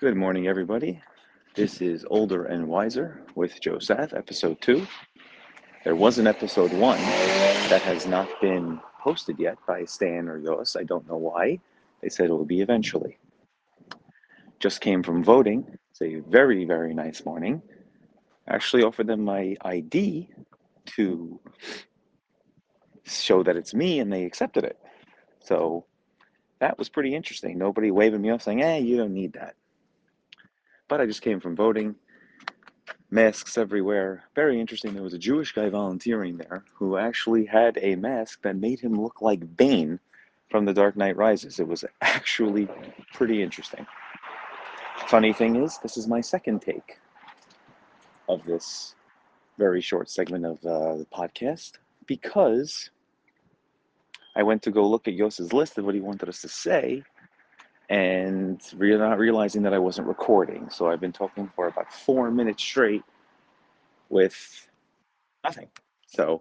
Good morning, everybody. This is Older and Wiser with Joseph, episode two. There was an episode one that has not been posted yet by Stan or Yos. I don't know why. They said it will be eventually. Just came from voting. It's a very, very nice morning. Actually offered them my ID to show that it's me, and they accepted it. So that was pretty interesting. Nobody waving me off saying, hey, you don't need that. But I just came from voting. Masks everywhere. Very interesting. There was a Jewish guy volunteering there who actually had a mask that made him look like Bane from The Dark Knight Rises. It was actually pretty interesting. Funny thing is, this is my second take of this very short segment of uh, the podcast because I went to go look at Yos's list of what he wanted us to say, and not realizing that I wasn't recording. So I've been talking for about four minutes straight with nothing. So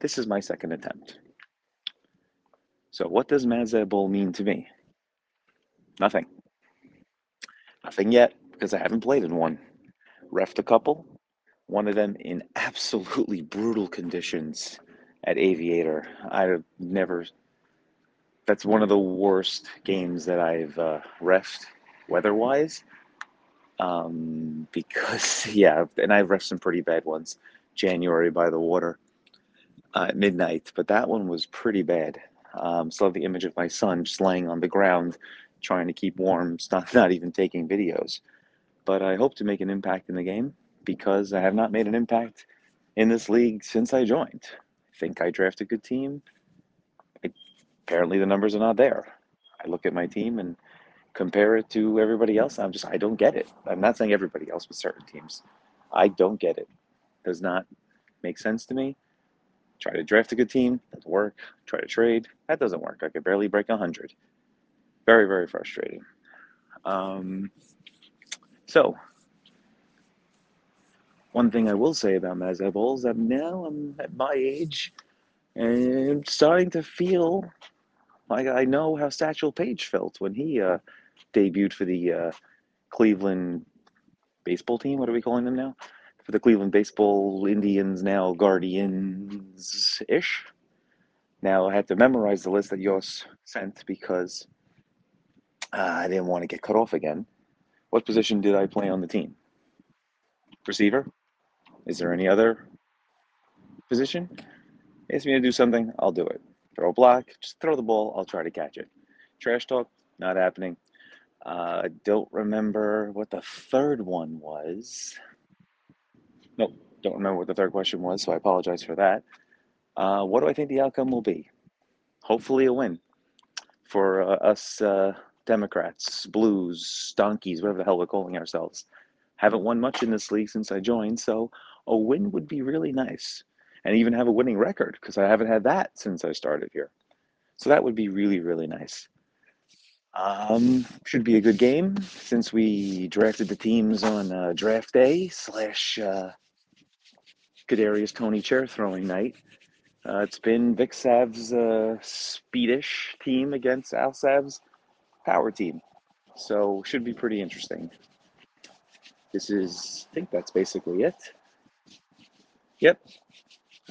this is my second attempt. So what does Mazda Bowl mean to me? Nothing. Nothing yet, because I haven't played in one. Refed a couple, one of them in absolutely brutal conditions at Aviator. I've never. That's one of the worst games that I've uh, refed weather-wise. Um, because yeah, and I've refed some pretty bad ones. January by the water uh, at midnight, but that one was pretty bad. Um, still have the image of my son just laying on the ground, trying to keep warm, not not even taking videos. But I hope to make an impact in the game because I have not made an impact in this league since I joined I think I draft a good team. Apparently, the numbers are not there. I look at my team and compare it to everybody else. I'm just, I don't get it. I'm not saying everybody else with certain teams. I don't get it. Does not make sense to me. Try to draft a good team, doesn't work. Try to trade, that doesn't work. I could barely break 100. Very, very frustrating. Um, so, one thing I will say about Mazda Bowl is that now I'm at my age and I'm starting to feel like I know how Satchel Paige felt when he uh, debuted for the uh, Cleveland baseball team. What are we calling them now? For the Cleveland Baseball Indians, now Guardians ish. Now I had to memorize the list that Yos sent because uh, I didn't want to get cut off again. What position did I play on the team? Receiver? Is there any other position? Ask me to do something, I'll do it. Throw a block, just throw the ball, I'll try to catch it. Trash talk, not happening. Uh, I don't remember what the third one was. Nope, don't remember what the third question was, so I apologize for that. Uh, what do I think the outcome will be? Hopefully, a win for uh, us uh, Democrats, Blues, Donkeys, whatever the hell we're calling ourselves. Haven't won much in this league since I joined, so a win would be really nice. And even have a winning record because I haven't had that since I started here. So that would be really, really nice. Um, should be a good game since we drafted the teams on uh, draft day slash uh, Kadarius Toney chair throwing night. Uh, it's been Vic Sav's uh, speedish team against Al Sav's power team. So should be pretty interesting. This is, I think that's basically it. Yep.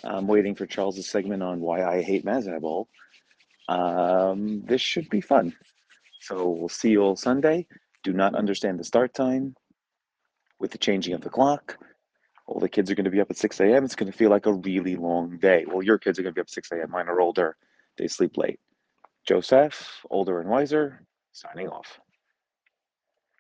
I'm waiting for Charles's segment on why I hate Mazda Bowl. Um, this should be fun. So we'll see you all Sunday. Do not understand the start time with the changing of the clock. All the kids are going to be up at 6 a.m. It's going to feel like a really long day. Well, your kids are going to be up at 6 a.m. Mine are older. They sleep late. Joseph, older and wiser, signing off.